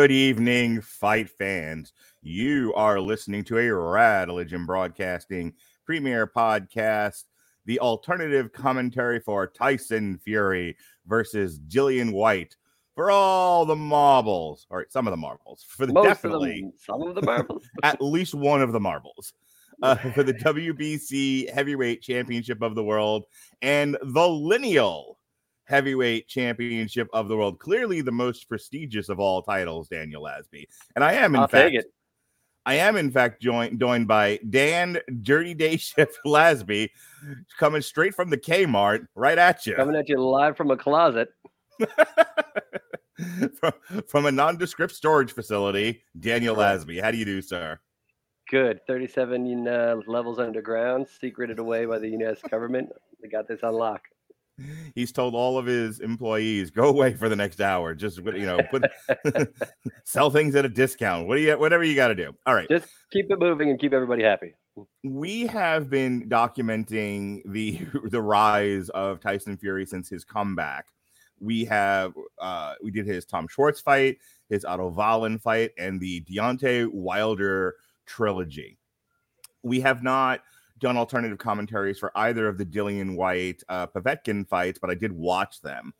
Good evening, fight fans. You are listening to a Rad Religion Broadcasting premiere podcast, the alternative commentary for Tyson Fury versus Dillian Whyte for all the marbles, or some of the marbles, for the Most definitely of some of the marbles. at least one of the marbles. Uh, for the WBC Heavyweight Championship of the World and the lineal Heavyweight Championship of the World. Clearly the most prestigious of all titles, Daniel Lasby. And I am, in I'll fact. I am, in fact, joined joined by Dan Dirty Day Shift Lasby, coming straight from the Kmart right at you Coming at you live from a closet. from, from a nondescript storage facility. Daniel Lasby, how do you do, sir? Good. 37 uh, levels underground, secreted away by the U.S. government. They got this on lock. He's told all of his employees, "Go away for the next hour. Just you know, put sell things at a discount. What do you, whatever you got to do." All right. Just keep it moving and keep everybody happy. we have been documenting the the rise of Tyson Fury since his comeback. We have uh we did his Tom Schwarz fight, his Otto Wallin fight, and the Deontay Wilder trilogy. We have not done alternative commentaries for either of the Dillian Whyte uh Povetkin fights, but I did watch them.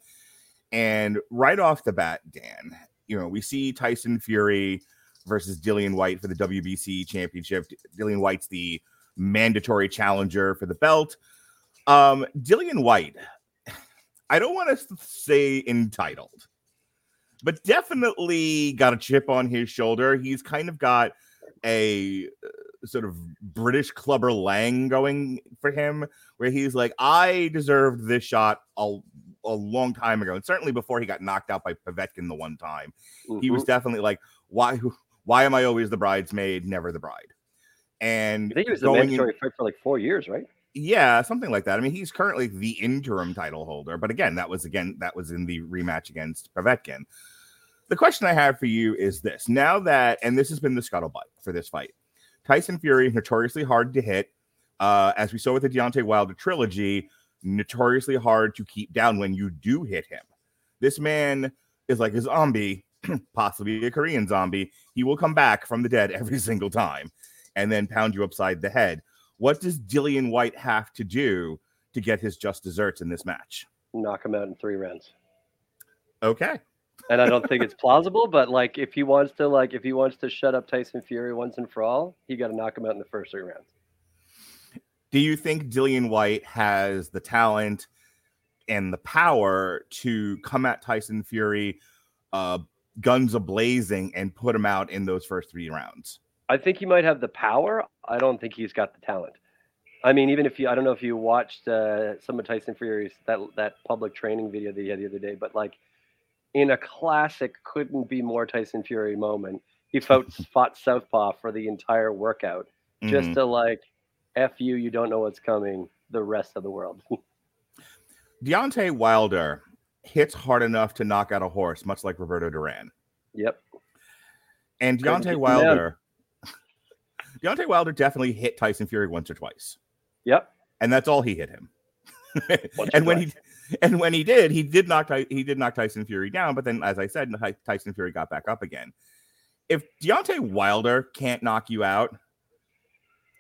And right off the bat, Dan, you know, we see Tyson Fury versus Dillian Whyte for the WBC championship. Dillian Whyte's the mandatory challenger for the belt. Um, Dillian Whyte, I don't want to say entitled, but definitely got a chip on his shoulder. He's kind of got a uh, sort of British Clubber Lang going for him, where he's like, I deserved this shot a, a long time ago, and certainly before he got knocked out by Povetkin the one time, he was Mhm. definitely like, why? Why am I always the bridesmaid, never the bride? And I think he was the going in- mandatory fight for like four years, right? yeah, something like that. I mean, he's currently the interim title holder, but again, that was again that was in the rematch against Povetkin. The question I have for you is this: now that, and this has been the scuttlebutt for this fight, Tyson Fury notoriously hard to hit, uh, as we saw with the Deontay Wilder trilogy, notoriously hard to keep down when you do hit him. This man is like a zombie, possibly a Korean zombie. He will come back from the dead every single time, and then pound you upside the head. What does Dillian Whyte have to do to get his just desserts in this match? Knock him out in three rounds. Okay. And I don't think it's plausible, but like if he wants to, like if he wants to shut up Tyson Fury once and for all, he got to knock him out in the first three rounds. Do you think Dillian Whyte has the talent and the power to come at Tyson Fury uh, guns a blazing and put him out in those first three rounds? I think he might have the power. I don't think he's got the talent. I mean, even if you, I don't know if you watched uh, some of Tyson Fury's that that public training video that he had the other day, but like in a classic, couldn't be more Tyson Fury moment. He fought fought southpaw for the entire workout, just Mhm. to like, f you, you don't know what's coming. The rest of the world. Deontay Wilder hits hard enough to knock out a horse, much like Roberto Duran. yep. And Deontay him down. Wilder, Deontay Wilder definitely hit Tyson Fury once or twice. Yep. and that's all he hit him. And when he and when he did, he did knock he did knock Tyson Fury down. But then, as I said, Tyson Fury got back up again. If Deontay Wilder can't knock you out,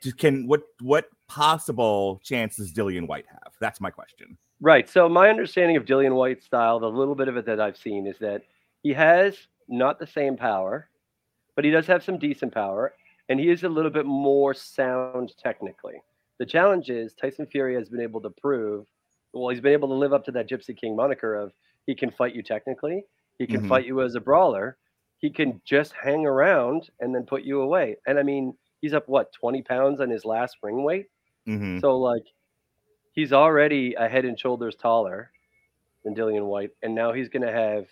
just can what what possible chances Dillian Whyte have? That's my question. Right. So my understanding of Dillian Whyte's style, the little bit of it that I've seen, is that he has not the same power, but he does have some decent power, and he is a little bit more sound technically. The challenge is Tyson Fury has been able to prove, well, he's been able to live up to that Gypsy King moniker of he can fight you technically, he can Mhm. fight you as a brawler, he can just hang around and then put you away. And I mean, he's up what 20 pounds on his last ring weight. Mhm. So like he's already a head and shoulders taller than Dillian Whyte, and now he's gonna have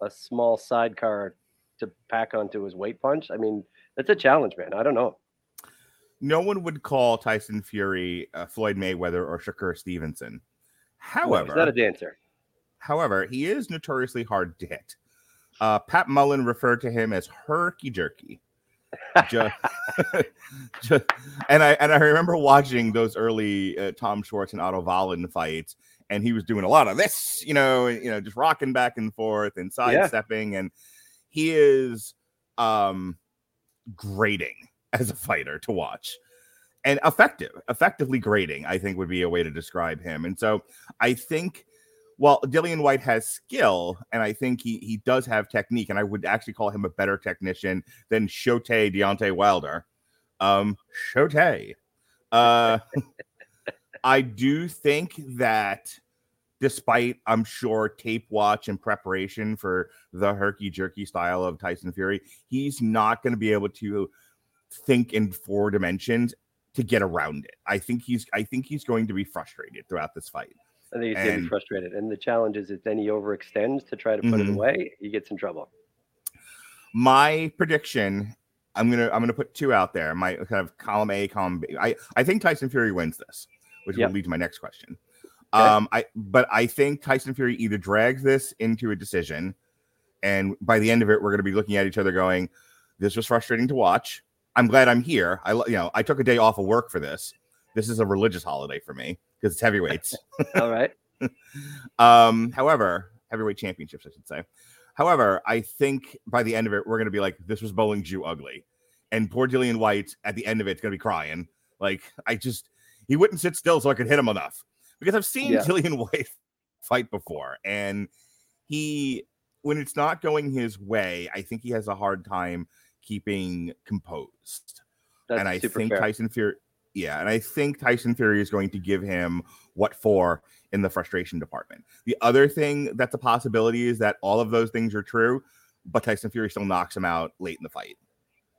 a small sidecar to pack onto his weight punch. I mean, that's a challenge, man. I don't know. No one would call Tyson Fury uh, Floyd Mayweather or Shakur Stevenson. No, However, he's not a dancer. However, he is notoriously hard to hit. Uh, Pat Mullen referred to him as herky jerky. Just, just, and I and I remember watching those early uh, Tom Schwarz and Otto Wallin fights, and he was doing a lot of this, you know, you know, just rocking back and forth and Yeah. sidestepping, and he is um grating as a fighter to watch and effective, effectively grading, I think would be a way to describe him. And so I think well, Dillian Whyte has skill, and I think he he does have technique, and I would actually call him a better technician than Shote Deontay Wilder. Um, Shote. Uh, I do think that despite I'm sure tape watch and preparation for the herky jerky style of Tyson Fury, he's not going to be able to think in four dimensions to get around it. I think he's I think he's going to be frustrated throughout this fight. I think he's going to be frustrated. And the challenge is if then he overextends to try to put mm-hmm. it away, he gets in trouble. My prediction, I'm gonna I'm gonna put two out there. My kind of column A, column B. I, I think Tyson Fury wins this, which yep. will lead to my next question. Okay. Um, I but I think Tyson Fury either drags this into a decision, and by the end of it, we're gonna be looking at each other going, This was frustrating to watch. I'm glad I'm here. I you know, I took a day off of work for this. This is a religious holiday for me because it's heavyweights. All right. um, however, heavyweight championships, I should say. However, I think by the end of it, we're gonna be like, this was bowling Jew ugly. And poor Dillian Whyte at the end of it's gonna be crying. Like, I just he wouldn't sit still so I could hit him enough. Because I've seen yeah. Dillian Whyte fight before, and he when it's not going his way, I think he has a hard time keeping composed. That's and I think fair. Tyson Fury yeah, and I think Tyson Fury is going to give him what for in the frustration department. The other thing that's a possibility is that all of those things are true, but Tyson Fury still knocks him out late in the fight.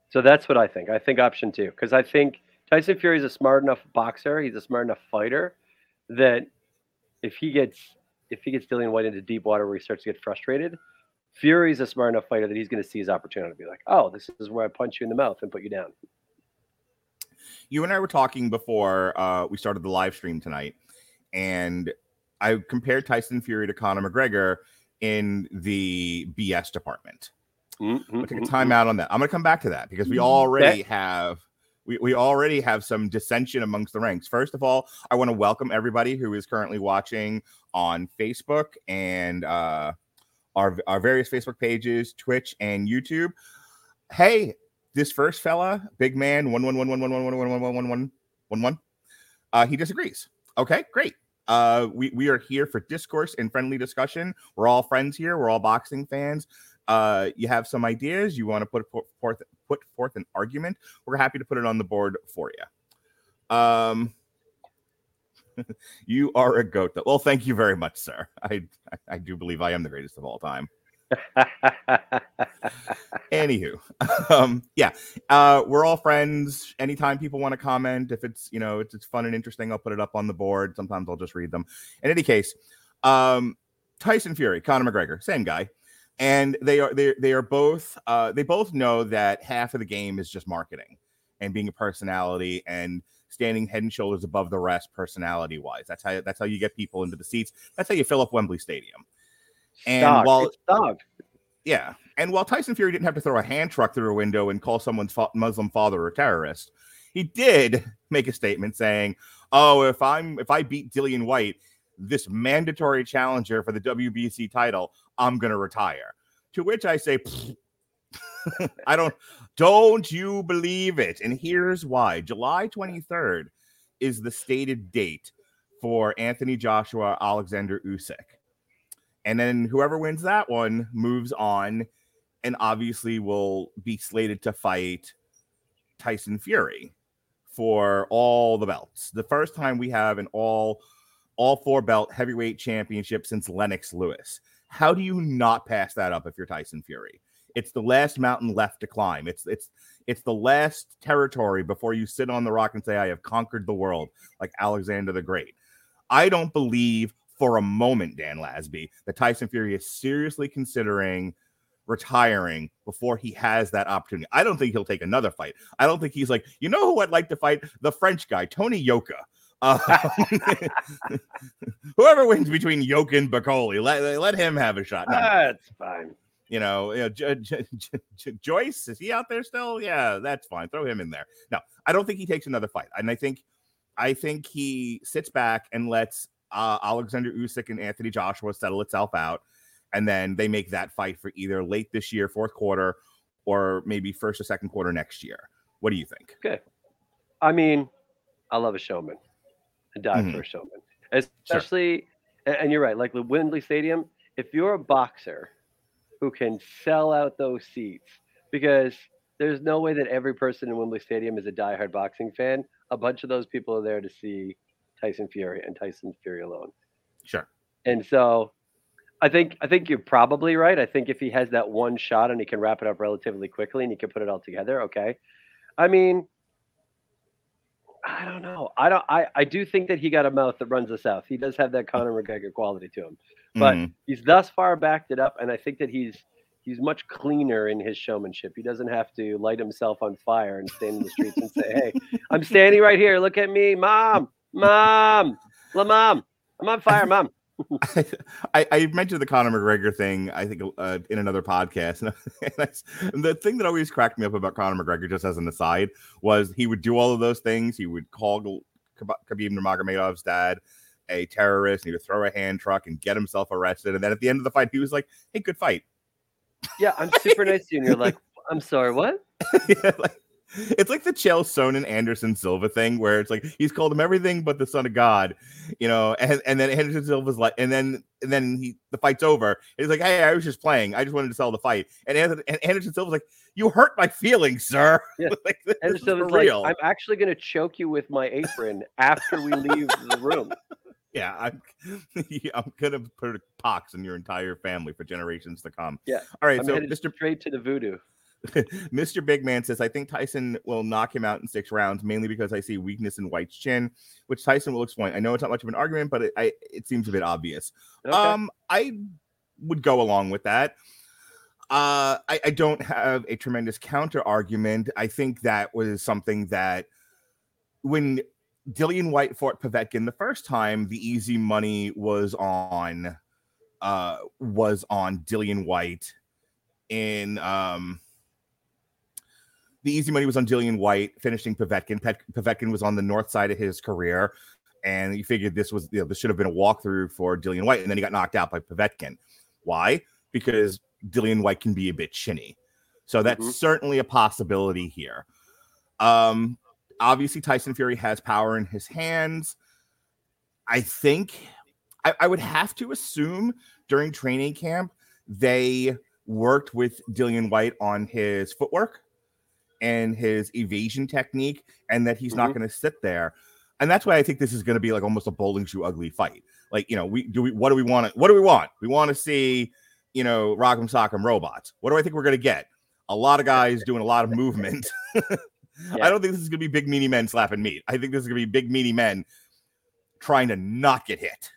So that's what I think. I think option two, because I think Tyson Fury is a smart enough boxer. He's a smart enough fighter that if he gets if he gets Dillian Whyte into deep water where he starts to get frustrated, Fury's a smart enough fighter that he's going to see his opportunity to be like, oh, this is where I punch you in the mouth and put you down you and I were talking before uh, we started the live stream tonight, and I compared Tyson Fury to Conor McGregor in the BS department. Mm-hmm, I'll take a mm-hmm. time out on that. I'm going to come back to that because we already have we, we already have some dissension amongst the ranks. First of all, I want to welcome everybody who is currently watching on Facebook and uh, our our various Facebook pages, Twitch and YouTube. Hey, this first fella, big man, one one one one one one one one one one one one one one. Uh, he disagrees. Okay, great. Uh, we we are here for discourse and friendly discussion. We're all friends here. We're all boxing fans. Uh, you have some ideas. You want to put forth put forth an argument. We're happy to put it on the board for you. Um, you are a goat. Though. Well, thank you very much, sir. I I do believe I am the greatest of all time. Anywho, um, yeah, uh, we're all friends. Anytime people want to comment, if it's you know it's, it's fun and interesting, I'll put it up on the board. Sometimes I'll just read them. In any case, um, Tyson Fury, Conor McGregor, same guy, and they are they they are both uh, they both know that half of the game is just marketing and being a personality and standing head and shoulders above the rest personality wise. That's how that's how you get people into the seats. That's how you fill up Wembley Stadium. And Stock. while it's. Yeah. And while Tyson Fury didn't have to throw a hand truck through a window and call someone's fa- Muslim father a terrorist, he did make a statement saying, "Oh, if I'm if I beat Dillian Whyte, this mandatory challenger for the WBC title, I'm going to retire." To which I say, I don't don't you believe it? And here's why. July 23rd is the stated date for Anthony Joshua Alexander Usyk. And then whoever wins that one moves on and obviously will be slated to fight Tyson Fury for all the belts. The first time we have an all all four belt heavyweight championship since Lennox Lewis. How do you not pass that up if you're Tyson Fury? It's the last mountain left to climb. It's it's it's the last territory before you sit on the rock and say I have conquered the world like Alexander the Great. I don't believe for a moment, Dan Lasby, that Tyson Fury is seriously considering retiring before he has that opportunity. I don't think he'll take another fight. I don't think he's like, you know who I'd like to fight? The French guy, Tony Yoka. Um, whoever wins between Yoka and Bakole, let, let him have a shot. No, that's fine. You know, you know J- J- J- Joyce, is he out there still? Yeah, that's fine. Throw him in there. No, I don't think he takes another fight. And I think I think he sits back and lets uh, Alexander Usyk and Anthony Joshua settle itself out. and then they make that fight for either late this year, fourth quarter, or maybe first or second quarter next year. What do you think? Okay. I mean, I love a showman. I die Mhm. for a showman. Especially, a- and you're right, like the Wembley Stadium, if you're a boxer who can sell out those seats, because there's no way that every person in Wembley Stadium is a diehard boxing fan. A bunch of those people are there to see Tyson Fury and Tyson Fury alone. Sure. And so I think I think you're probably right. I think if he has that one shot and he can wrap it up relatively quickly and he can put it all together, okay. I mean, I don't know. I don't I, I do think that he got a mouth that runs the south. He does have that Conor McGregor quality to him. But Mhm. he's thus far backed it up and I think that he's he's much cleaner in his showmanship. He doesn't have to light himself on fire and stand in the streets and say, "Hey, I'm standing right here. Look at me, mom, mom, la mom, I'm on fire, mom." I, I mentioned the Conor McGregor thing, I think, uh, in another podcast. And that's- and the thing that always cracked me up about Conor McGregor, just as an aside, was he would do all of those things. He would call Khabib Nurmagomedov's dad a terrorist, and he would throw a hand truck and get himself arrested. And then at the end of the fight, he was like, "Hey, good fight." Yeah, I'm super nice to you. And you're like, I'm sorry, what? Yeah, like- it's like the Chael Sonnen Anderson Silva thing, where it's like he's called him everything but the son of God, you know, and, and then Anderson Silva's like, and then and then he the fight's over. He's like, hey, I was just playing. I just wanted to sell the fight. And, Anderson, and Anderson Silva's like, you hurt my feelings, sir. Yeah. like, this And is so like, real. I'm actually going to choke you with my apron after we leave the room. yeah, I'm, I'm gonna put a pox in your entire family for generations to come. Yeah. All right, I'm so Mr. straight to the voodoo. Mr. Big Man says, I think Tyson will knock him out in six rounds, mainly because I see weakness in Whyte's chin, which Tyson will explain. I know it's not much of an argument, but it, I, it seems a bit obvious. Okay. Um, I would go along with that. Uh, I, I don't have a tremendous counter argument. I think that was something that when Dillian Whyte fought Povetkin the first time, the easy money was on uh was on Dillian Whyte in um the easy money was on Dillian Whyte finishing Povetkin. Pet- Povetkin was on the north side of his career, and you figured this was you know this should have been a walkthrough for Dillian Whyte, and then he got knocked out by Povetkin. Why? Because Dillian Whyte can be a bit shinny, so that's Mhm. certainly a possibility here. Um, obviously Tyson Fury has power in his hands. I think I, I would have to assume during training camp they worked with Dillian Whyte on his footwork and his evasion technique, and that he's not Mhm. going to sit there. And that's why I think this is going to be like almost a bowling shoe ugly fight. Like, you know, we do we what do we want to what do we want? We want to see, you know, Rock'em Sock'em robots. What do I think we're going to get? A lot of guys doing a lot of movement. Yeah. I don't think this is going to be big meaty men slapping meat. I think this is going to be big meaty men trying to not get hit.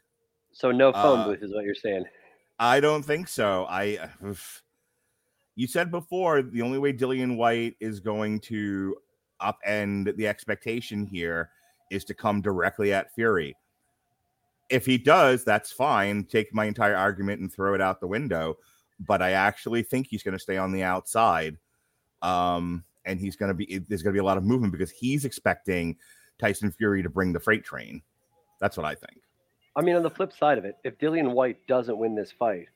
So no phone uh, booth is what you're saying. I don't think so. I uh, oof. You said before the only way Dillian Whyte is going to upend the expectation here is to come directly at Fury. If he does, that's fine. Take my entire argument and throw it out the window. But I actually think he's going to stay on the outside. Um, and he's going to be there's going to be a lot of movement because he's expecting Tyson Fury to bring the freight train. That's what I think. I mean, on the flip side of it, if Dillian Whyte doesn't win this fight,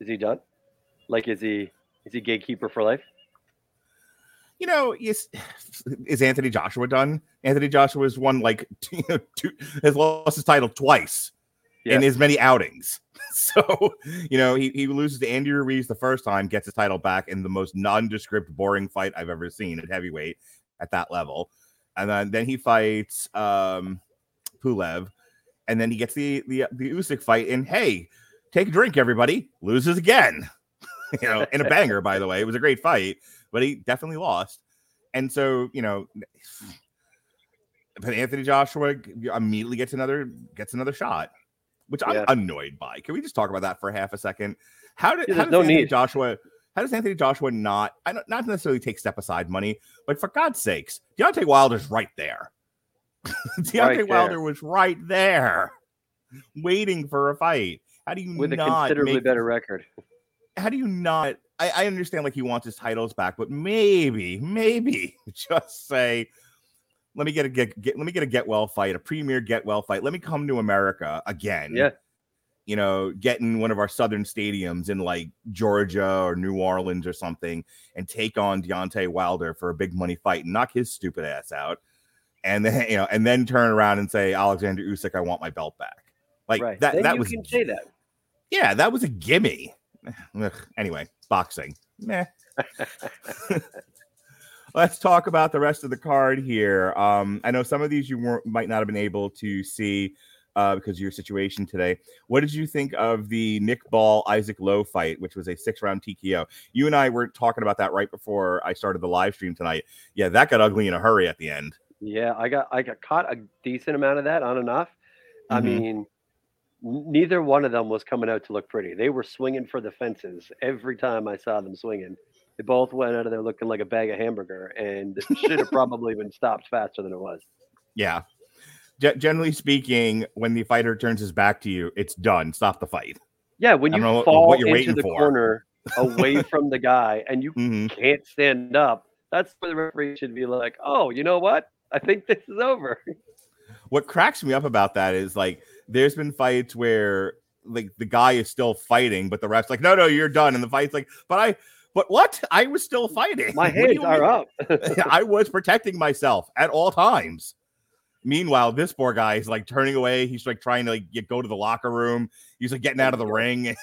is he done? Like, is he is he gatekeeper for life? you know, is is Anthony Joshua done? Anthony Joshua has won like two, two, has lost his title twice in Yeah. as many outings. So, you know, he, he loses to Andy Ruiz the first time, gets his title back in the most nondescript, boring fight I've ever seen at heavyweight at that level. And then, then he fights um Pulev, and then he gets the the the Usyk fight. And hey, take a drink, everybody. Loses again. you know, in a banger, by the way. It was a great fight, but he definitely lost. And so, you know, but Anthony Joshua immediately gets another gets another shot, which I'm Yeah. annoyed by. Can we just talk about that for half a second? How did Yeah, how does no Anthony need. Joshua how does Anthony Joshua not I don't not necessarily take step aside money, but for God's sakes, Deontay Wilder's right there. Deontay Right there. Wilder was right there, waiting for a fight. How do you With a not considerably make better record. How do you not I, I understand like he wants his titles back, but maybe, maybe just say, let me get a get, get let me get a get well fight, a premier get well fight. Let me come to America again. Yeah. you know, get in one of our southern stadiums in like Georgia or New Orleans or something and take on Deontay Wilder for a big money fight and knock his stupid ass out. And then, you know, and then turn around and say, Alexander Usyk, I want my belt back. Like right. that, Then that you was, can say that. yeah, that was a gimme. Ugh, anyway, boxing. Meh. Let's talk about the rest of the card here. Um, I know some of these you weren't, might not have been able to see uh, because of your situation today. What did you think of the Nick Ball Isaac Lowe fight, which was a six round TKO? You and I were talking about that right before I started the live stream tonight. Yeah, that got ugly in a hurry at the end. Yeah, I got I got caught a decent amount of that on enough. I Mhm. mean, n- neither one of them was coming out to look pretty. They were swinging for the fences every time I saw them swinging. They both went out of there looking like a bag of hamburger, and should have probably been stopped faster than it was. Yeah. Ge- generally speaking, when the fighter turns his back to you, it's done. Stop the fight. Yeah, when you know fall what you're into the for. corner away from the guy and you Mhm. can't stand up, that's where the referee should be like, "Oh, you know what? I think this is over." what cracks me up about that is like there's been fights where like the guy is still fighting, but the ref's like, no, no, you're done. And the fight's like, but I, but what? I was still fighting. My hands are mean? up. I was protecting myself at all times. Meanwhile, this poor guy is like turning away. He's like trying to like get, go to the locker room. He's like getting out of the ring.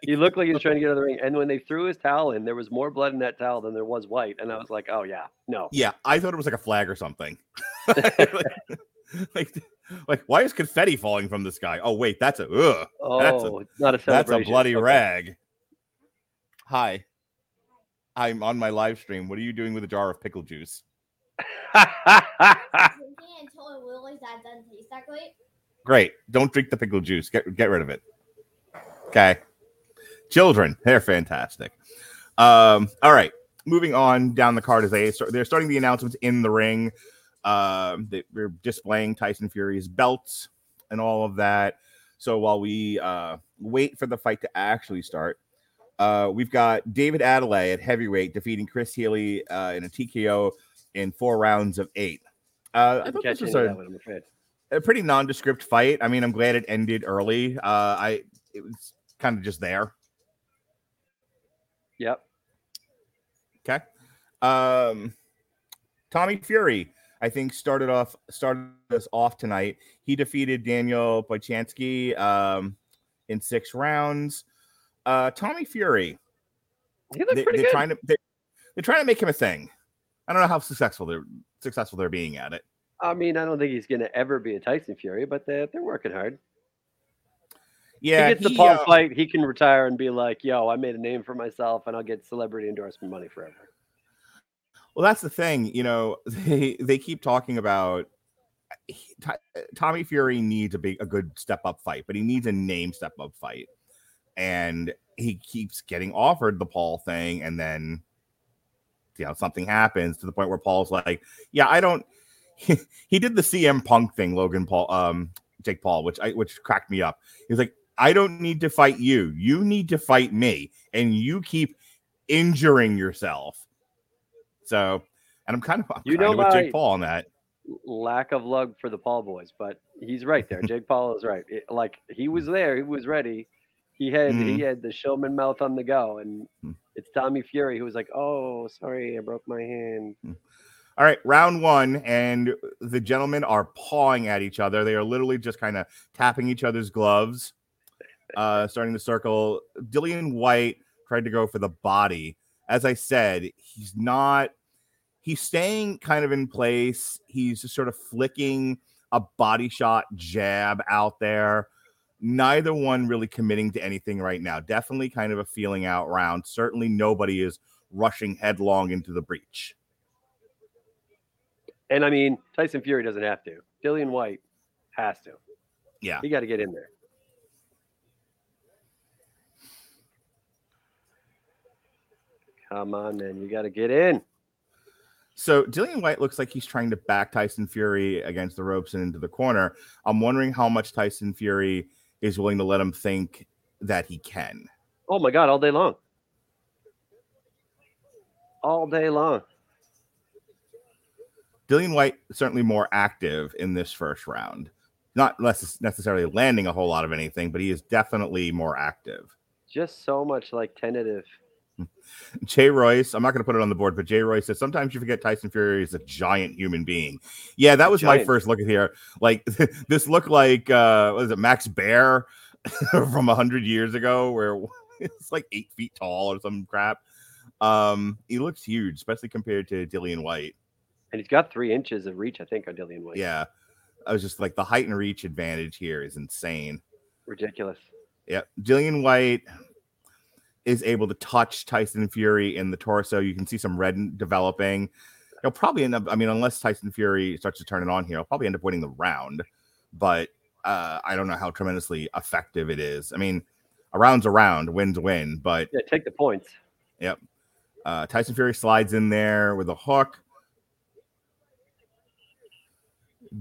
He looked like he was trying to get out of the ring. And when they threw his towel in, there was more blood in that towel than there was white. And I was like, oh, yeah, no. yeah, I thought it was like a flag or something. like, like, why is confetti falling from the sky? Oh, wait, that's a ugh. Oh, That's a- not a That's a bloody Okay. rag. Hi. I'm on my live stream. What are you doing with a jar of pickle juice? drinking until it realized that doesn't taste that great. Great. Don't drink the pickle juice. Get get rid of it. Okay. Children, they're fantastic. Um, all right. Moving on down the card as they start, they're starting the announcements in the ring. Um, they, they're displaying Tyson Fury's belts and all of that. So while we uh, wait for the fight to actually start, uh, we've got David Adeleye at heavyweight defeating Chris Healey uh, in a TKO in four rounds of eight. Uh, I thought this was a, one, a pretty nondescript fight. I mean, I'm glad it ended early. Uh, I it was kind of just there. Yep. Okay. Um, Tommy Fury, I think, started off started us off tonight. He defeated Daniel Bocianski um, in six rounds. Uh, Tommy Fury, He looked they, pretty are good. trying to they're, they're trying to make him a thing. I don't know how successful they're successful they're being at it. I mean, I don't think he's going to ever be a Tyson Fury, but they're, they're working hard. Yeah, he gets the he, Paul uh, fight, he can retire and be like, yo, I made a name for myself and I'll get celebrity endorsement money forever. Well, that's the thing. You know, they they keep talking about he- Tommy Fury needs a big a good step up fight, but he needs a name step up fight, and he keeps getting offered the Paul thing, and then you know something happens to the point where Paul's like, "Yeah, I don't." He, did the CM Punk thing, Logan Paul, um, Jake Paul, which I which cracked me up. He's like, "I don't need to fight you. You need to fight me, and you keep injuring yourself." So, and I'm kind of I'm You kind know of with Jake Paul on that. Lack of luck for the Paul boys, but he's right there. Jake Paul is right. It- like he was there, he was ready. He had he had the showman mouth on the go, and Mhm. it's Tommy Fury who was like, "Oh, sorry, I broke my hand." All right, round one, and the gentlemen are pawing at each other. They are literally just kind of tapping each other's gloves, uh, starting the circle. Dillian Whyte tried to go for the body. As I said, he's not, he's staying kind of in place. He's just sort of flicking a body shot jab out there. Neither one really committing to anything right now. Definitely kind of a feeling out round. Certainly nobody is rushing headlong into the breach. And I mean, Tyson Fury doesn't have to. Dillian Whyte has to. Yeah. He got to get in there. Come on, man. You got to get in. So Dillian Whyte looks like he's trying to back Tyson Fury against the ropes and into the corner. I'm wondering how much Tyson Fury is willing to let him think that he can. Oh my God, all day long. All day long. Dillian Whyte certainly more active in this first round. not less necessarily landing a whole lot of anything, but he is definitely more active. Just so much like tentative. Jay Royce, I'm not going to put it on the board, but Jay Royce says sometimes you forget Tyson Fury is a giant human being. Yeah, that was my first look at here. Like this looked like uh what is it, Max Baer from a hundred years ago, where it's like eight feet tall or some crap. Um, he looks huge, especially compared to Dillian Whyte. And he's got three inches of reach, I think, on Dillian Whyte. Yeah, I was just like the height and reach advantage here is insane. Ridiculous. Yeah, Dillian Whyte is able to touch Tyson Fury in the torso. You can see some red developing. He'll probably end up. I mean, unless Tyson Fury starts to turn it on here, he'll probably end up winning the round. But uh, I don't know how tremendously effective it is. I mean, a round's a round, wins win. But Yeah, take the points. yep, uh, Tyson Fury slides in there with a hook.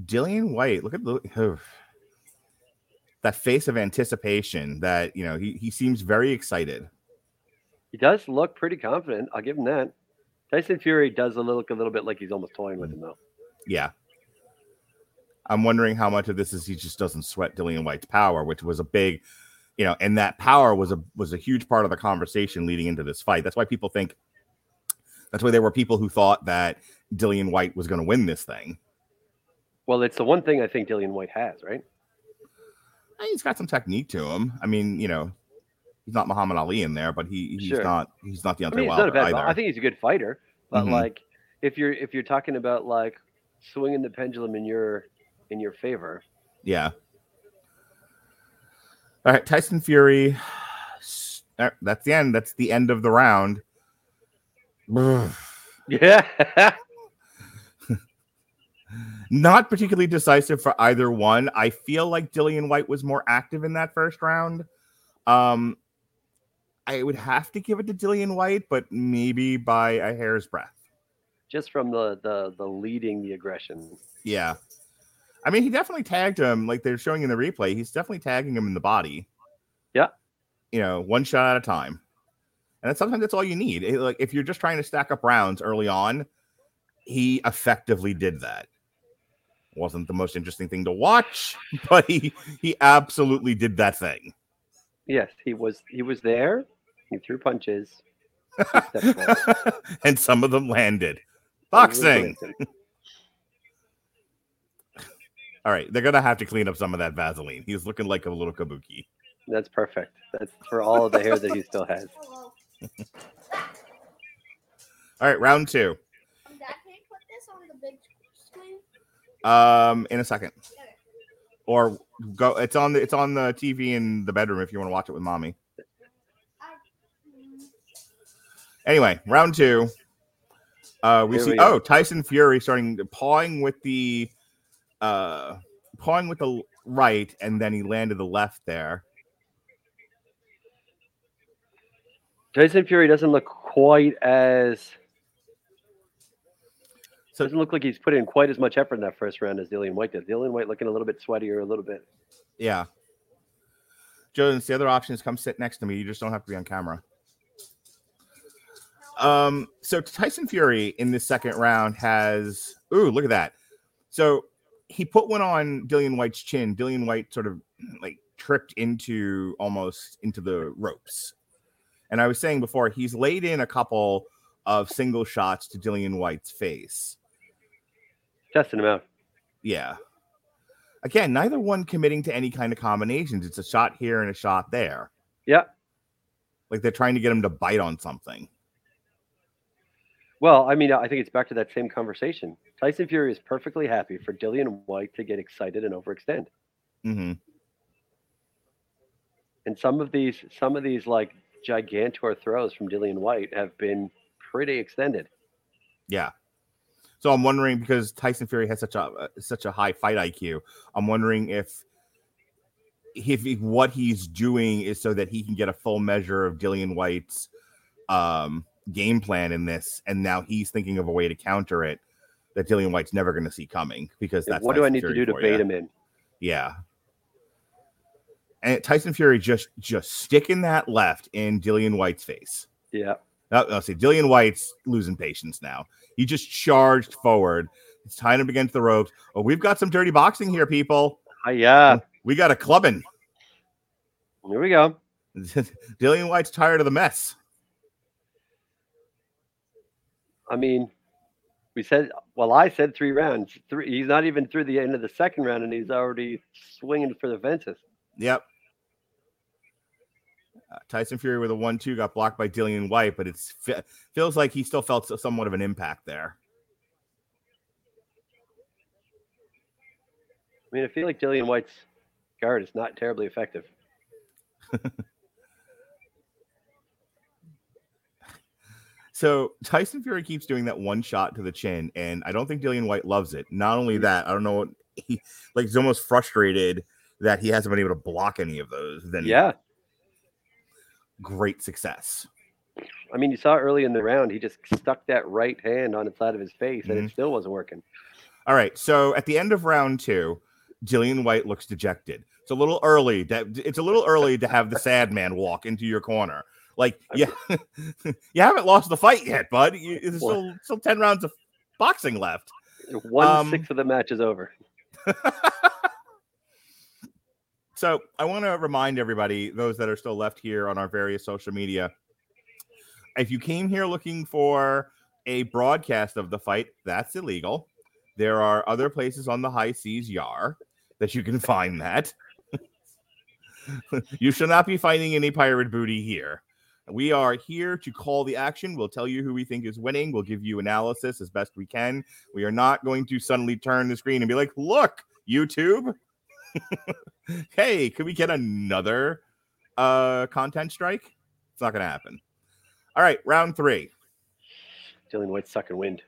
Dillian Whyte, look at the that face of anticipation. That you know, he he seems very excited. He does look pretty confident. I'll give him that. Tyson Fury does look a little bit like he's almost toying with him, though. Yeah. I'm wondering how much of this is he just doesn't sweat Dillian Whyte's power, which was a big, you know, and that power was a was a huge part of the conversation leading into this fight. That's why people think that's why there were people who thought that Dillian Whyte was going to win this thing. Well, it's the one thing I think Dillian Whyte has, right? He's got some technique to him. I mean, you know, he's not Muhammad Ali in there, but he he's Sure. not he's not Deontay I mean, he's not Wilder a bad. either. I think he's a good fighter, but Mhm. like, if you're if you're talking about like swinging the pendulum in your in your favor, Yeah. All right, Tyson Fury. uh, That's the end. That's the end of the round. yeah, Not particularly decisive for either one. I feel like Dillian Whyte was more active in that first round. Um, I would have to give it to Dillian Whyte, but maybe by a hair's breadth. just from the the the leading the aggression. Yeah. I mean, he definitely tagged him, like they're showing in the replay. He's definitely tagging him in the body. Yeah. You know, one shot at a time. And that's, sometimes that's all you need. It- like if you're just trying to stack up rounds early on, he effectively did that. Wasn't the most interesting thing to watch, but he he absolutely did that thing. Yes, he was he was there. He threw punches. He and some of them landed. Boxing. All right, they're gonna have to clean up some of that Vaseline. He's looking like a little kabuki. That's perfect. That's for all of the hair that he still has. All right, round two. Um, Dad, can you put this on the big screen? Um, in a second. Or go. It's on the. It's on the TV in the bedroom if you want to watch it with mommy. Mm, Anyway, round two. Uh, we Here see. we oh, Tyson Fury starting pawing with the, uh, pawing with the right, and then he landed the left there. Tyson Fury doesn't look quite as So- doesn't look like he's put in quite as much effort in that first round as Dillian Whyte did. Dillian Whyte looking a little bit sweatier, a little bit. Yeah. Jones, the other option is come sit next to me. You just don't have to be on camera. Um, so Tyson Fury in this second round has ooh, look at that. So he put one on Dillian Whyte's chin. Dillian Whyte sort of like tripped into almost into the ropes. And I was saying before, he's laid in a couple of single shots to Dillian Whyte's face. Testing him out. Yeah. Again, neither one committing to any kind of combinations. It's a shot here and a shot there. Yeah. Like they're trying to get him to bite on something. Well, I mean, I think it's back to that same conversation. Tyson Fury is perfectly happy for Dillian Whyte to get excited and overextend. hmm And some of these, some of these like gigantor throws from Dillian Whyte have been pretty extended. Yeah. So I'm wondering because Tyson Fury has such a uh, such a high fight IQ. I'm wondering if if he- what he's doing is so that he can get a full measure of Dillian Whyte's um, game plan in this, and now he's thinking of a way to counter it that Dillian Whyte's never going to see coming because that's what do I need to do to bait ya. him in? Yeah. And Tyson Fury just just sticking that left in Dillian Whyte's face. Yeah. I'll see, Dillian Whyte's losing patience now. He just charged forward. It's tying him against the ropes. Oh, we've got some dirty boxing here, people. Ah, yeah. We got a clubbing. Here we go. Dillian Whyte's tired of the mess. I mean, we said, well, I said three rounds. Three. He's not even through the end of the second round, and he's already swinging for the fences. Yep. Uh, Tyson Fury with a one-two got blocked by Dillian Whyte, but it feels like he still felt somewhat of an impact there. I mean, I feel like Dillian Whyte's guard is not terribly effective. so Tyson Fury keeps doing that one shot to the chin, and I don't think Dillian Whyte loves it. Not only that, I don't know what he like. He's almost frustrated that he hasn't been able to block any of those. Then yeah, great success. I mean, you saw early in the round, he just stuck that right hand on the side of his face, and Mhm. it still wasn't working. All right. So at the end of round two, Dillian Whyte looks dejected. It's a little early. That it's a little early to have the sad man walk into your corner. Like, yeah, you haven't lost the fight yet, bud. You, there's still still ten rounds of boxing left. One Um, sixth of the match is over. So I want to remind everybody, those that are still left here on our various social media, if you came here looking for a broadcast of the fight, that's illegal. There are other places on the high seas yar that you can find that. you should not be finding any pirate booty here. We are here to call the action. We'll tell you who we think is winning. We'll give you analysis as best we can. We are not going to suddenly turn the screen and be like, look, YouTube. hey, could we get another uh content strike? It's not gonna happen. All right, round three. Dillian Whyte's sucking wind.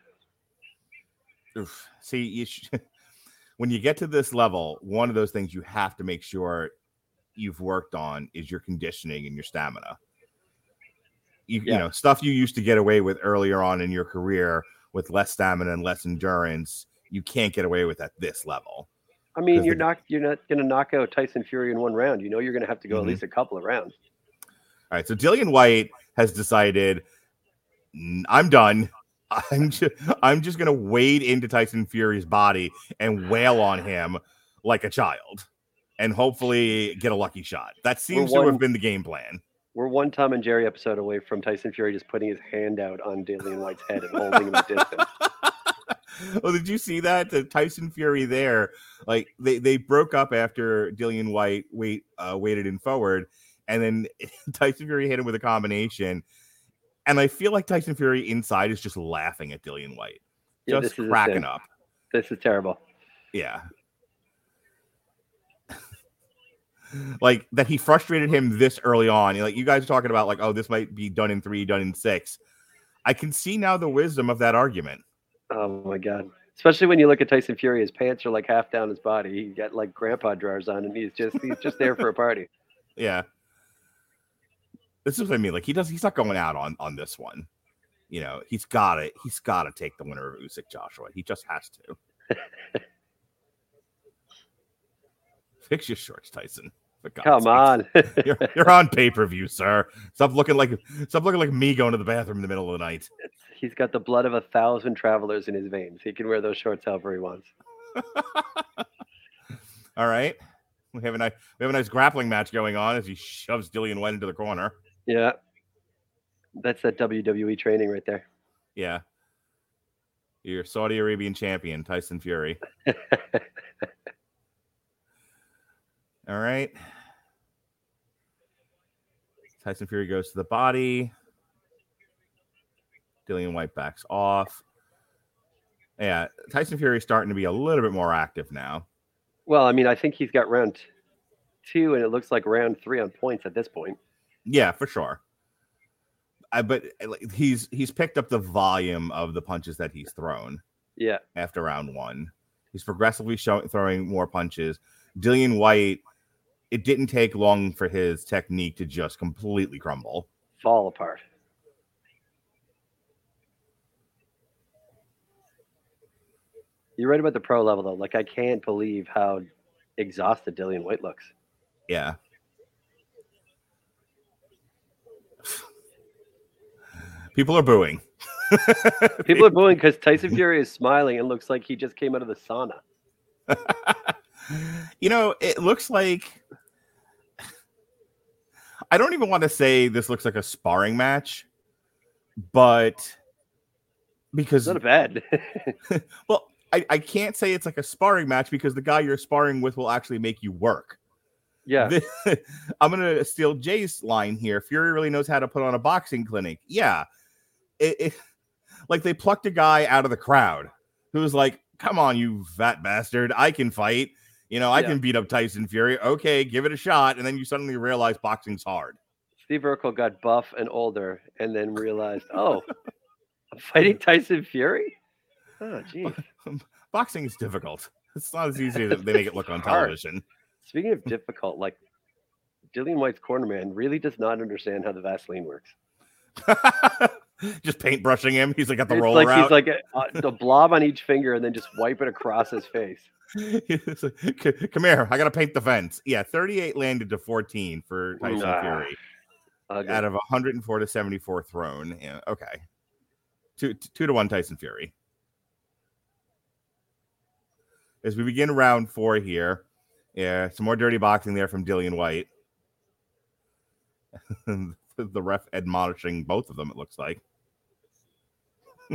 Oof. See, you sh- when you get to this level, one of those things you have to make sure you've worked on is your conditioning and your stamina. You, you know, stuff you used to get away with earlier on in your career with less stamina and less endurance, you can't get away with at this level. I mean you're the- not you're not going to knock out Tyson Fury in one round. You know, you're going to have to go Mhm. at least a couple of rounds. All right, so Dillian Whyte has decided I'm done. I'm just, I'm just gonna wade into Tyson Fury's body and wail on him like a child, and hopefully get a lucky shot. That seems to have been the game plan. We're one Tom and Jerry episode away from Tyson Fury just putting his hand out on Dillian Whyte's head and holding him at distance. well, did you see that? The Tyson Fury there, like they, they broke up after Dillian Whyte wait uh, waited in forward, and then Tyson Fury hit him with a combination. And I feel like Tyson Fury inside is just laughing at Dillian Whyte, Yeah, just cracking up. This is terrible. Yeah. Like that he frustrated him this early on. Like you guys are talking about like, oh, this might be done in three, done in six. I can see now the wisdom of that argument. Oh my god. Especially when you look at Tyson Fury, his pants are like half down his body. He got like grandpa drawers on, and he's just he's just there for a party. Yeah. This is what I mean. Like he does he's not going out on on this one. You know, he's gotta he's gotta take the winner of Usyk Joshua. He just has to. Fix your shorts, Tyson. Come sakes. on. You're, you're on pay per view, sir. Stop looking like stop looking like me going to the bathroom in the middle of the night. He's got the blood of a thousand travelers in his veins. He can wear those shorts however he wants. All right, we have a nice we have a nice grappling match going on as he shoves Dillian Whyte into the corner. Yeah. That's that WWE training right there. Yeah, your Saudi Arabian champion Tyson Fury. All right, Tyson Fury goes to the body. Dillian Whyte backs off. Yeah, Tyson Fury is starting to be a little bit more active now. Well, I mean, I think he's got round two, and it looks like round three on points at this point. Yeah, for sure. I but he's he's picked up the volume of the punches that he's thrown Yeah. after round one. He's progressively showing throwing more punches. Dillian Whyte, it didn't take long for his technique to just completely crumble. Fall apart. You're right about the pro level, though. Like, I can't believe how exhausted Dillian Whyte looks. Yeah. People are booing. People are booing because Tyson Fury is smiling and looks like he just came out of the sauna. You know, it looks like I don't even want to say this looks like a sparring match, but because It's not a bad. well, I, I can't say it's like a sparring match because the guy you're sparring with will actually make you work. yeah. I'm gonna steal Jay's line here. Fury really knows how to put on a boxing clinic. Yeah, it, it like they plucked a guy out of the crowd who was like, "Come on, you fat bastard! I can fight. You know, I Yeah. can beat up Tyson Fury. Okay, give it a shot." And then you suddenly realize boxing's hard. Steve Urkel got buff and older and then realized, oh, I'm fighting Tyson Fury? Oh, geez. Boxing is difficult. It's not as easy as they make it look on television. Speaking of difficult, like Dillian Whyte's corner man really does not understand how the Vaseline works. just paintbrushing him. He's like got the it's roller like out. he's like a, uh, the blob on each finger and then just wipe it across his face. Like, Come here, I gotta paint the fence. Yeah, 38 landed to 14 for Tyson. Fury out of 104 to 74 thrown. Yeah, okay. Two two to one Tyson Fury. As we begin round four here, yeah, some more dirty boxing there from Dillian Whyte. the ref admonishing both of them, it looks like.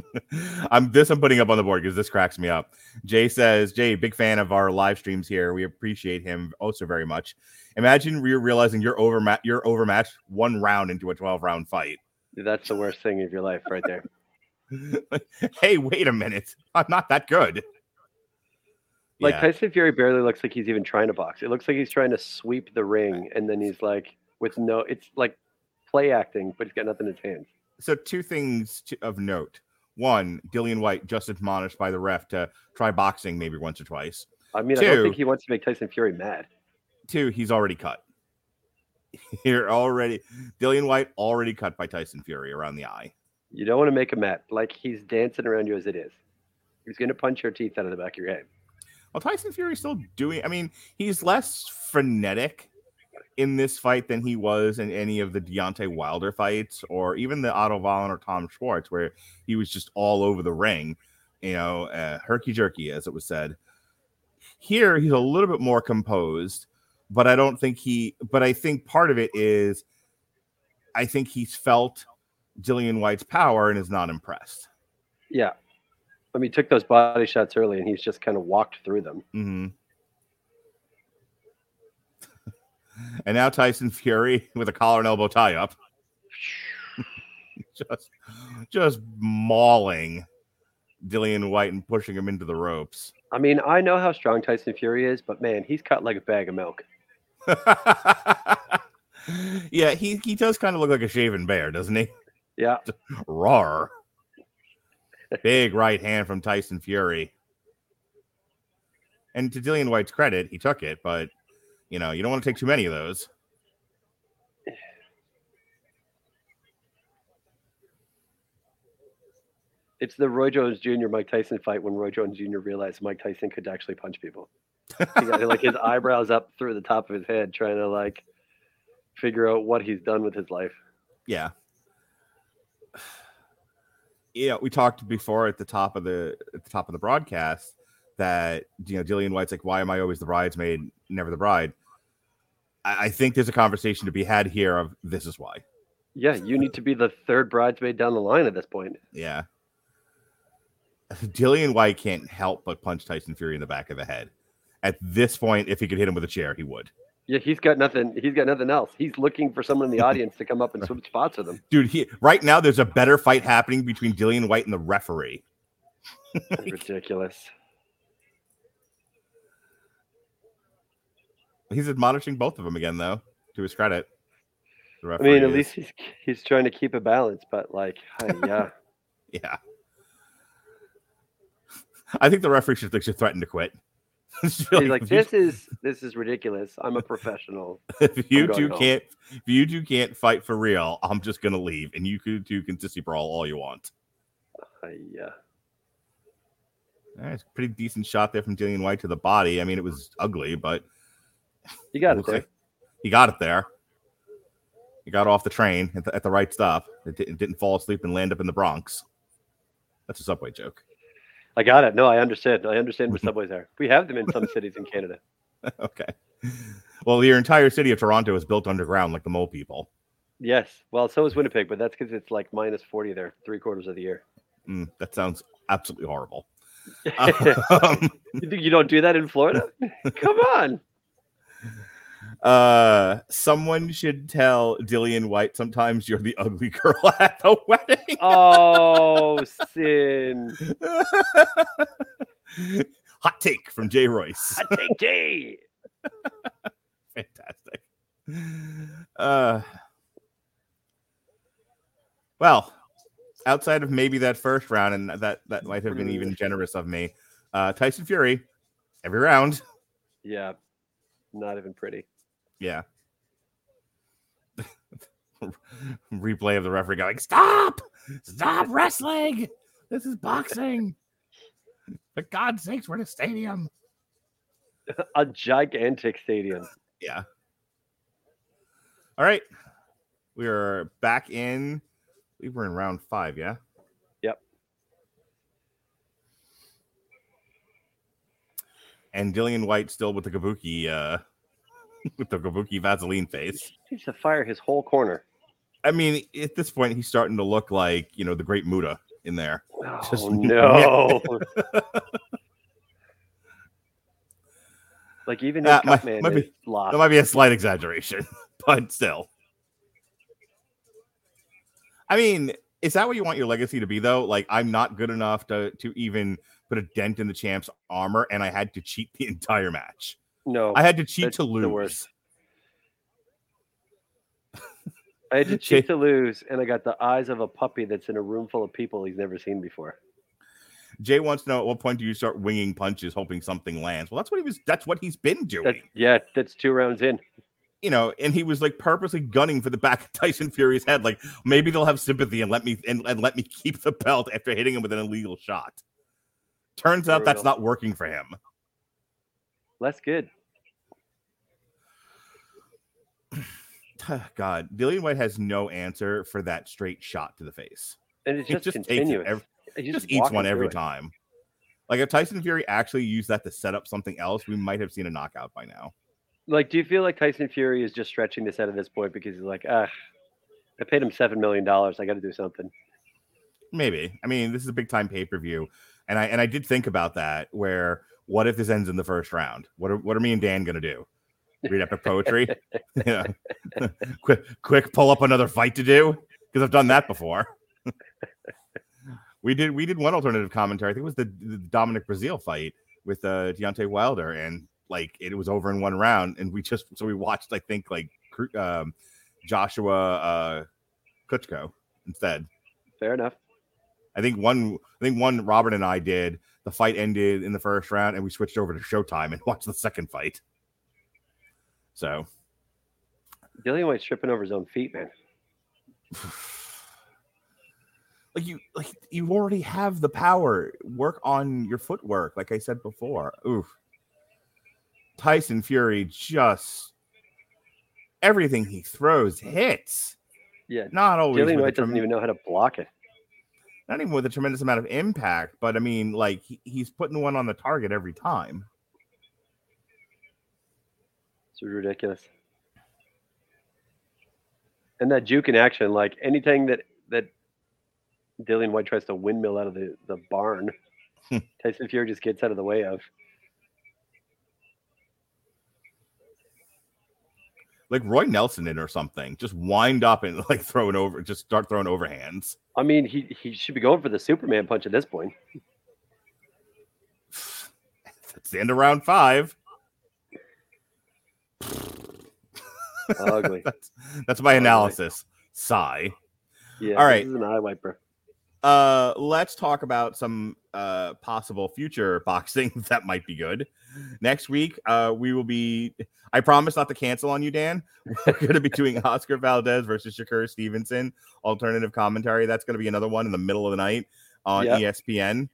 I'm this I'm putting up on the board because this cracks me up. Jay says, Jay, big fan of our live streams here. We appreciate him also very much. Imagine you're realizing you're over you're overmatched one round into a 12 round fight. That's the worst thing of your life right there. hey, wait a minute. I'm not that good. Like Yeah. Tyson Fury barely looks like he's even trying to box. It looks like he's trying to sweep the ring and then he's like with no it's like play acting, but he's got nothing in his hands. so two things to, of note. One, Dillian Whyte just admonished by the ref to try boxing maybe once or twice. I mean, I don't think he wants to make Tyson Fury mad. Two, he's already cut. You're already Dillian Whyte already cut by Tyson Fury around the eye. You don't want to make him mad. Like he's dancing around you as it is. He's gonna punch your teeth out of the back of your head. Well, Tyson Fury's still doing. I mean, he's less frenetic in this fight than he was in any of the Deontay Wilder fights, or even the Otto Wallin or Tom Schwarz, where he was just all over the ring. You know, uh, herky jerky, as it was said. Here, he's a little bit more composed, but I don't think he. But I think part of it is, I think he's felt Dillian Whyte's power and is not impressed. Yeah. I mean, he took those body shots early and he's just kind of walked through them. hmm and now Tyson Fury with a collar and elbow tie up, just just mauling Dillian Whyte and pushing him into the ropes. I mean, I know how strong Tyson Fury is, but man, he's cut like a bag of milk. yeah, he he does kind of look like a shaven bear, doesn't he? Yeah. Roar. Big right hand from Tyson Fury. And to Dillian Whyte's credit, he took it, but you know, you don't want to take too many of those. It's the Roy Jones Jr. Mike Tyson fight when Roy Jones Jr. realized Mike Tyson could actually punch people. He got like his eyebrows up through the top of his head, trying to like figure out what he's done with his life. yeah. Yeah, we talked before at the top of the at the top of the broadcast that you know Dillian Whyte's like, why am I always the bridesmaid, never the bride? I, I think there's a conversation to be had here of this is why. Yeah, you need to be the third bridesmaid down the line at this point. Yeah. Dillian Whyte can't help but punch Tyson Fury in the back of the head. At this point, if he could hit him with a chair, he would. Yeah, he's got nothing. He's got nothing else. He's looking for someone in the audience to come up and switch spots with him. Dude, he right now there's a better fight happening between Dillian Whyte and the referee. Ridiculous. He's admonishing both of them again, though, to his credit. I mean, at is- least he's he's trying to keep a balance, but like, yeah, yeah. I think the referee should, should threaten to quit. He's like, you- this is this is ridiculous. I'm a professional. if you two home. can't if you two can't fight for real, I'm just gonna leave, and you two can sissy brawl all you want. Yeah. Right, it's a pretty decent shot there from Dillian Whyte to the body. I mean, it was ugly, but You got it looks there. like he got it there. You got off the train at the, at the right stop. It, it didn't fall asleep and land up in the Bronx. That's a subway joke. I got it. No, I understand. I understand where subways are. We have them in some cities in Canada. okay. Well, your entire city of Toronto is built underground like the mole people. Yes. Well, so is Winnipeg, but that's because it's like minus 40 there three quarters of the year. Mm, that sounds absolutely horrible. Um, You think you don't do that in Florida? Come on. Uh, someone should tell Dillian Whyte sometimes you're the ugly girl at the wedding. Oh, sin. Hot take from Jay Royce. I take Jay. Fantastic. Uh, well, outside of maybe that first round, and that that might have been even generous of me. Uh, Tyson Fury, every round. Yeah. Not even pretty. Yeah. Replay of the referee going, "Stop! Stop wrestling! This is boxing! For God's sakes, we're in a stadium." A gigantic stadium. Yeah. All right. We are back in. We were in round five, yeah? Yep. And Dillian Whyte still with the Kabuki, uh, with the Kabuki Vaseline face. He needs to fire his whole corner. I mean, at this point, he's starting to look like, you know, the great Muta in there. Oh, Just- no. like, even Uh, cut might- might be-. That might be a slight exaggeration, but still. I mean, is that what you want your legacy to be though? Like I'm not good enough to to even put a dent in the champ's armor and I had to cheat the entire match. No. I had to cheat to the lose. worst. I had to cheat to lose, and I got the eyes of a puppy that's in a room full of people he's never seen before. Jay wants to know at what point do you start winging punches hoping something lands? Well, that's what he was that's what he's been doing. That's, yeah, that's two rounds in. you know, and he was like purposely gunning for the back of Tyson Fury's head. Like maybe they'll have sympathy and let me and, and let me keep the belt after hitting him with an illegal shot. Turns out that's not working for him. Less good. God, Dillian Whyte has no answer for that straight shot to the face. And it's just, just it continuous. every- He He just eats one every it. time. Like if Tyson Fury actually used that to set up something else, we might have seen a knockout by now. Like, do you feel like Tyson Fury is just stretching this out at this point because he's like, ah, I paid him seven million dollars. I got to do something. Maybe. I mean, this is a big time pay per view, and I and I did think about that. Where what if this ends in the first round? What are what are me and Dan gonna do? Read epic poetry? yeah. quick, quick, pull up another fight to do because I've done that before. we did we did one alternative commentary. I think it was the, the Dominic Breazeale fight with uh, Deontay Wilder, and like it was over in one round, and we just so we watched I think like um, Joshua uh, Kutchko instead. Fair enough. I think one I think one Robert and I did. The fight ended in the first round, and we switched over to Showtime and watched the second fight. So Dillian Whyte's tripping over his own feet, man. like you like you already have the power. Work on your footwork, like I said before. Oof. Tyson Fury just everything he throws hits. Yeah. Not always Dillian Whyte doesn't even know how to block it. Not even with a tremendous amount of impact, but I mean, like he, he's putting one on the target every time. It's ridiculous. And that juke in action, like anything that that Dillian Whyte tries to windmill out of the, the barn, Tyson Fury just gets out of the way of. Like Roy Nelson in or something, just wind up and like throwing over, just start throwing overhands. I mean, he he should be going for the Superman punch at this point. That's the end of round five. Ugly. That's that's my analysis. Sigh. Yeah. All right. This is an eye wiper. Uh, let's talk about some uh possible future boxing that might be good. Next week, uh, we will be. I promise not to cancel on you, Dan. We're going to be doing Oscar Valdez versus Shakur Stevenson alternative commentary. That's going to be another one in the middle of the night on Yeah. ESPN.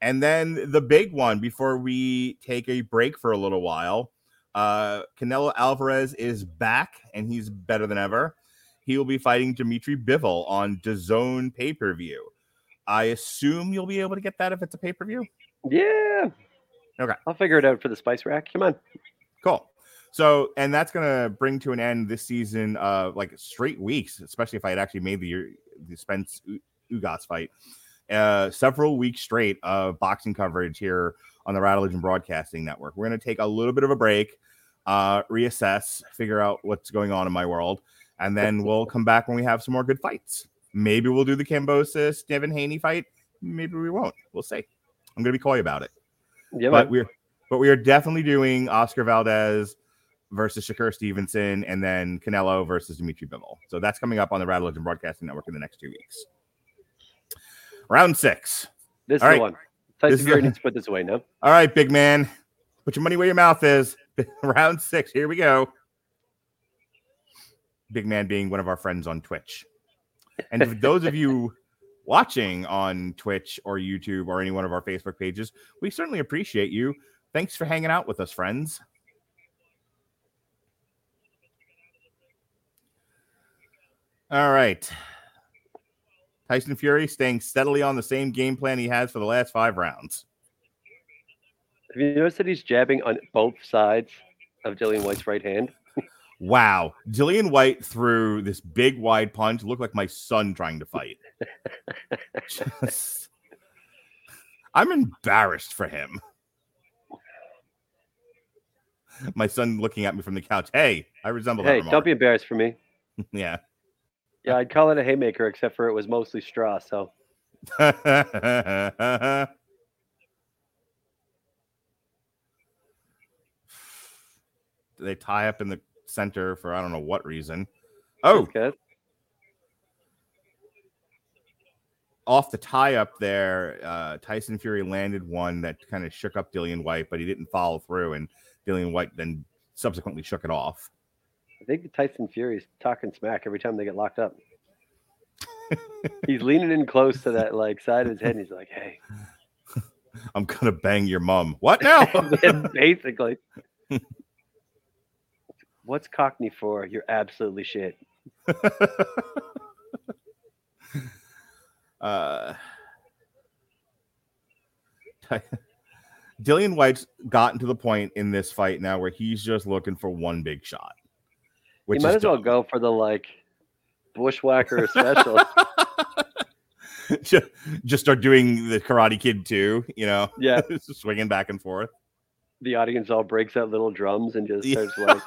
And then the big one before we take a break for a little while. Uh, Canelo Alvarez is back and he's better than ever. He will be fighting Dimitri Bivol on DAZN pay per view. I assume you'll be able to get that if it's a pay per view. Yeah. Okay. I'll figure it out for the spice rack. Come on. Cool. So, and that's gonna bring to an end this season, uh, like straight weeks, especially if I had actually made the the Spence Ugas fight, uh, several weeks straight of boxing coverage here on the Radulich Broadcasting Network. We're gonna take a little bit of a break, uh, reassess, figure out what's going on in my world, and then we'll come back when we have some more good fights. Maybe we'll do the Kambosos Devin Haney fight. Maybe we won't. We'll see. I'm gonna be coy about it. Yeah, but man. we're but we are definitely doing Oscar Valdez versus Shakur Stevenson and then Canelo versus Dimitri Bivol. So that's coming up on the Rattle Legend Broadcasting Network in the next two weeks. Round six. this is all the one. Tyson Fury needs to put this away now. All right, big man. Put your money where your mouth is. Round six. Here we go. Big man being one of our friends on Twitch. And for those of you watching on Twitch or YouTube or any one of our Facebook pages, we certainly appreciate you. Thanks for hanging out with us, friends. All right. Tyson Fury staying steadily on the same game plan he has for the last five rounds. Have you noticed that he's jabbing on both sides of Dillian Whyte's right hand? Wow. Dillian Whyte threw this big wide punch. Looked like my son trying to fight. Just- I'm embarrassed for him. My son looking at me from the couch. Hey, I resemble Hey, that don't be embarrassed for me. Yeah. Yeah, I'd call it a haymaker, except for it was mostly straw. So they tie up in the center for I don't know what reason. Oh, okay. off the tie up there, uh, Tyson Fury landed one that kind of shook up Dillian Whyte, but he didn't follow through, and Dillian Whyte then subsequently shook it off. I think Tyson Fury's talking smack every time they get locked up. he's leaning in close to that like side of his head, and he's like, "Hey," I'm gonna bang your mom." What now? basically. What's Cockney for? You're absolutely shit. uh, Dillian Whyte's gotten to the point in this fight now where he's just looking for one big shot. You Which might is as well dumb. go for the like bushwhacker special. just, just start doing the Karate Kid too, you know, yeah, swinging back and forth. The audience all breaks out little drums and just Yeah. starts like,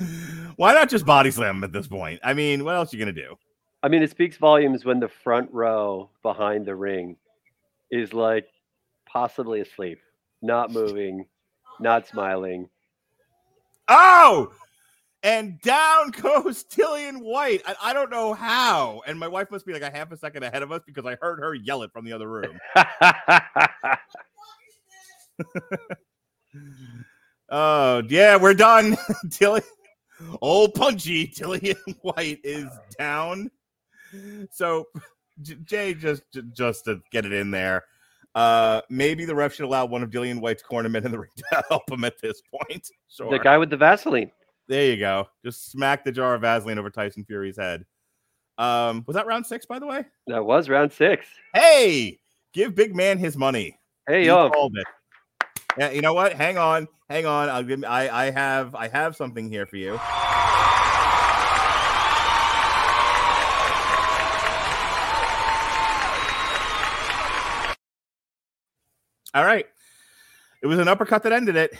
Why not just body slam at this point? I mean, what else are you gonna do? I mean, it speaks volumes when the front row behind the ring is like possibly asleep, not moving, not smiling. Oh, and down goes Dillian Whyte. I, I don't know how. And my wife must be like a half a second ahead of us because I heard her yell it from the other room. Oh, yeah, we're done. Tilly, old punchy Tillian Whyte is down. So, Jay, just just to get it in there, uh, maybe the ref should allow one of Dillian Whyte's cornermen in the ring to help him at this point. Sure. the guy with the Vaseline. There you go. Just smack the jar of Vaseline over Tyson Fury's head. Um, was that round six, by the way? That was round six. Hey, give big man his money. Hey, He yo. called it. Yeah, you know what? Hang on, hang on. I'll give. I I have I have something here for you. All right. It was an uppercut that ended it.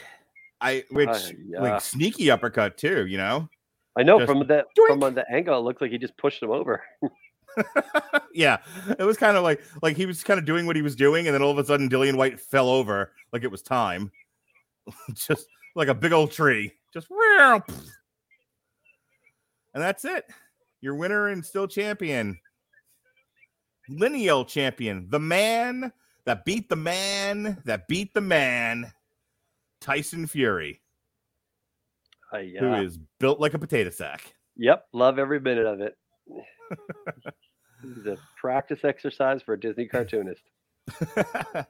I which Uh, yeah. like sneaky uppercut too. You know. I know Just from the from the angle, it looked like he just pushed him over. yeah, it was kind of like like he was kind of doing what he was doing, and then all of a sudden, Dillian Whyte fell over like it was time, just like a big old tree, just and that's it. Your winner and still champion, lineal champion, the man that beat the man that beat the man, Tyson Fury, Uh, who is built like a potato sack. Yep, love every minute of it. He's a practice exercise for a Disney cartoonist.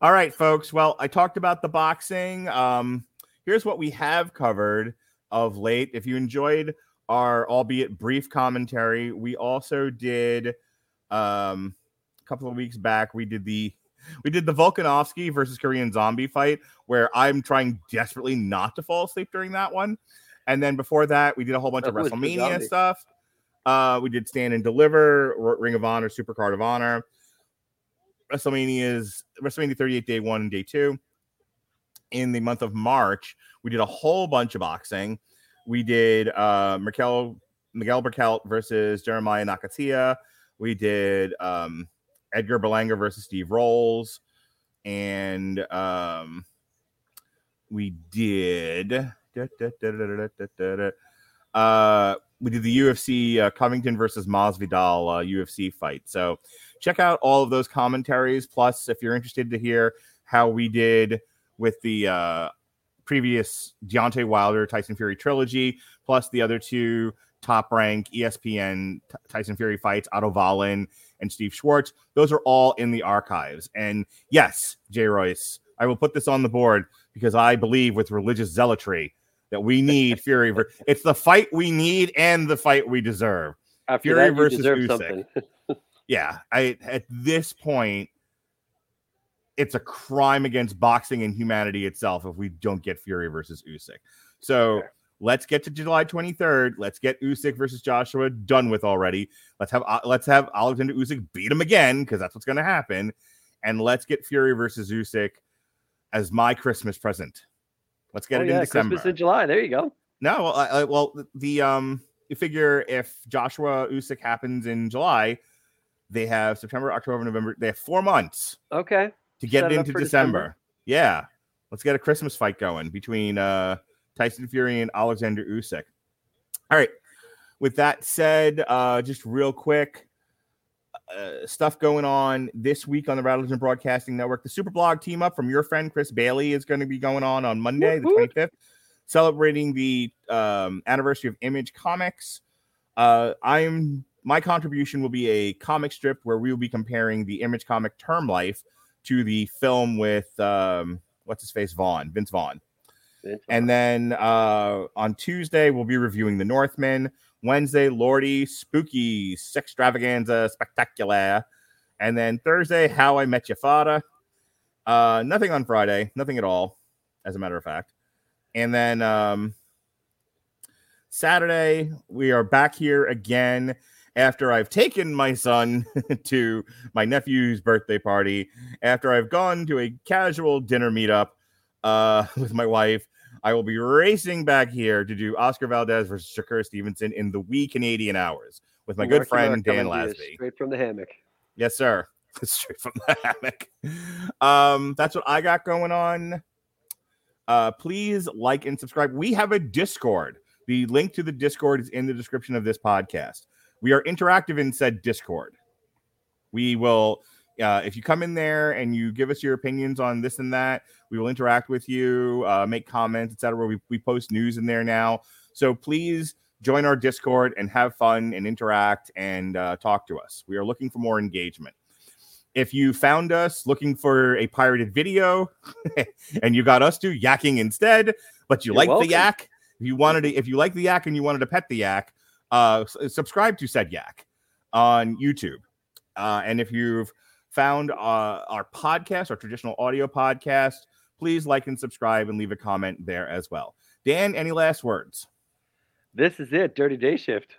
All right, folks. Well, I talked about the boxing. Um, here's what we have covered of late. If you enjoyed our albeit brief commentary, we also did um, a couple of weeks back. We did the we did the Volkanovski versus Korean Zombie fight, where I'm trying desperately not to fall asleep during that one. And then before that, we did a whole bunch Oh, of WrestleMania stuff. Uh, we did Stand and Deliver, Ring of Honor, Super Card of Honor, WrestleMania's WrestleMania 38 Day One and Day Two. In the month of March, we did a whole bunch of boxing. We did uh, Miguel Miguel Berchelt versus Jeremiah Nakathila. We did um, Edgar Berlanga versus Steve Rolls, and um, we did da, da, da, uh, we did the UFC uh, Covington versus Masvidal uh, UFC fight. So check out all of those commentaries. Plus, if you're interested to hear how we did with the uh, previous Deontay Wilder Tyson Fury trilogy, plus the other two top rank ESPN T- Tyson Fury fights, Otto Wallin and Steve Schwarz. Those are all in the archives. And yes, Jay Royce, I will put this on the board because I believe with religious zealotry that we need Fury. ver- It's the fight we need and the fight we deserve. After Fury that, versus Usyk. Yeah, I at this point, it's a crime against boxing and humanity itself if we don't get Fury versus Usyk. So Fair. let's get to July 23rd. Let's get Usyk versus Joshua done with already. Let's have uh, let's have Alexander Usyk beat him again because that's what's going to happen, and let's get Fury versus Usyk as my Christmas present. Let's get oh, it yeah, in December. Christmas in July. There you go. No, well, I, well, the- um, you figure if Joshua Usyk happens in July, they have September, October, November. They have four months Okay. to get Set it it into December. December. Yeah, let's get a Christmas fight going between uh Tyson Fury and Alexander Usyk. All right. With that said, uh, just real quick, uh, stuff going on this week on the Rattleton Broadcasting Network. The Super Blog team up from your friend Chris Bailey is going to be going on on Monday, the Whoop, whoop. 25th, celebrating the um, anniversary of Image Comics. Uh, I'm my contribution will be a comic strip where we will be comparing the Image comic Term Life to the film with um, what's his face Vaughn, Vince Vaughn. Vince And then uh, on Tuesday, we'll be reviewing The Northman. Wednesday, Lordy, Spooky, Sextravaganza, Spectacular. And then Thursday, How I Met Your Father. Uh, nothing on Friday, nothing at all, as a matter of fact. And then um, Saturday, we are back here again after I've taken my son to my nephew's birthday party, after I've gone to a casual dinner meetup uh, with my wife. I will be racing back here to do Oscar Valdez versus Shakur Stevenson in the wee Canadian hours with my good friend Dan Lasby. Straight from the hammock. Yes, sir. Straight from the hammock. Um, that's what I got going on. Uh, please like and subscribe. We have a Discord. The link to the Discord is in the description of this podcast. We are interactive in said Discord. We will, uh, if you come in there and you give us your opinions on this and that, we will interact with you, uh, make comments, etc. We, we post news in there now. So please join our Discord and have fun and interact and uh, talk to us. We are looking for more engagement. If you found us looking for a pirated video and you got us to yakking instead, but you You're like welcome. the yak, if you wanted to, if you like the yak and you wanted to pet the yak, uh, subscribe to said yak on YouTube. Uh, and if you've found uh, our podcast, our traditional audio podcast, please like and subscribe and leave a comment there as well. Dan, any last words? This is it. Dirty day shift.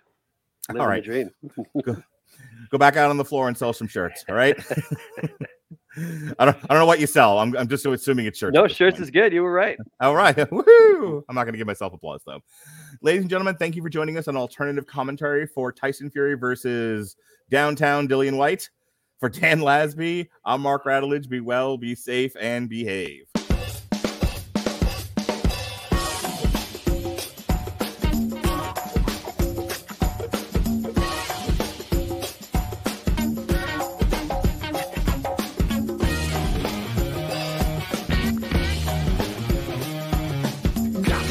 Living All right. dream. Go back out on the floor and sell some shirts. All right. I don't. I don't know what you sell. I'm. I'm just assuming it's shirts. No, shirts point. is good. You were right. All right. Woohoo! I'm not going to give myself applause though. Ladies and gentlemen, thank you for joining us on alternative commentary for Tyson Fury versus Downtown Dillian Whyte. For Dan Lasby, I'm Mark Radulich. Be well, be safe, and behave.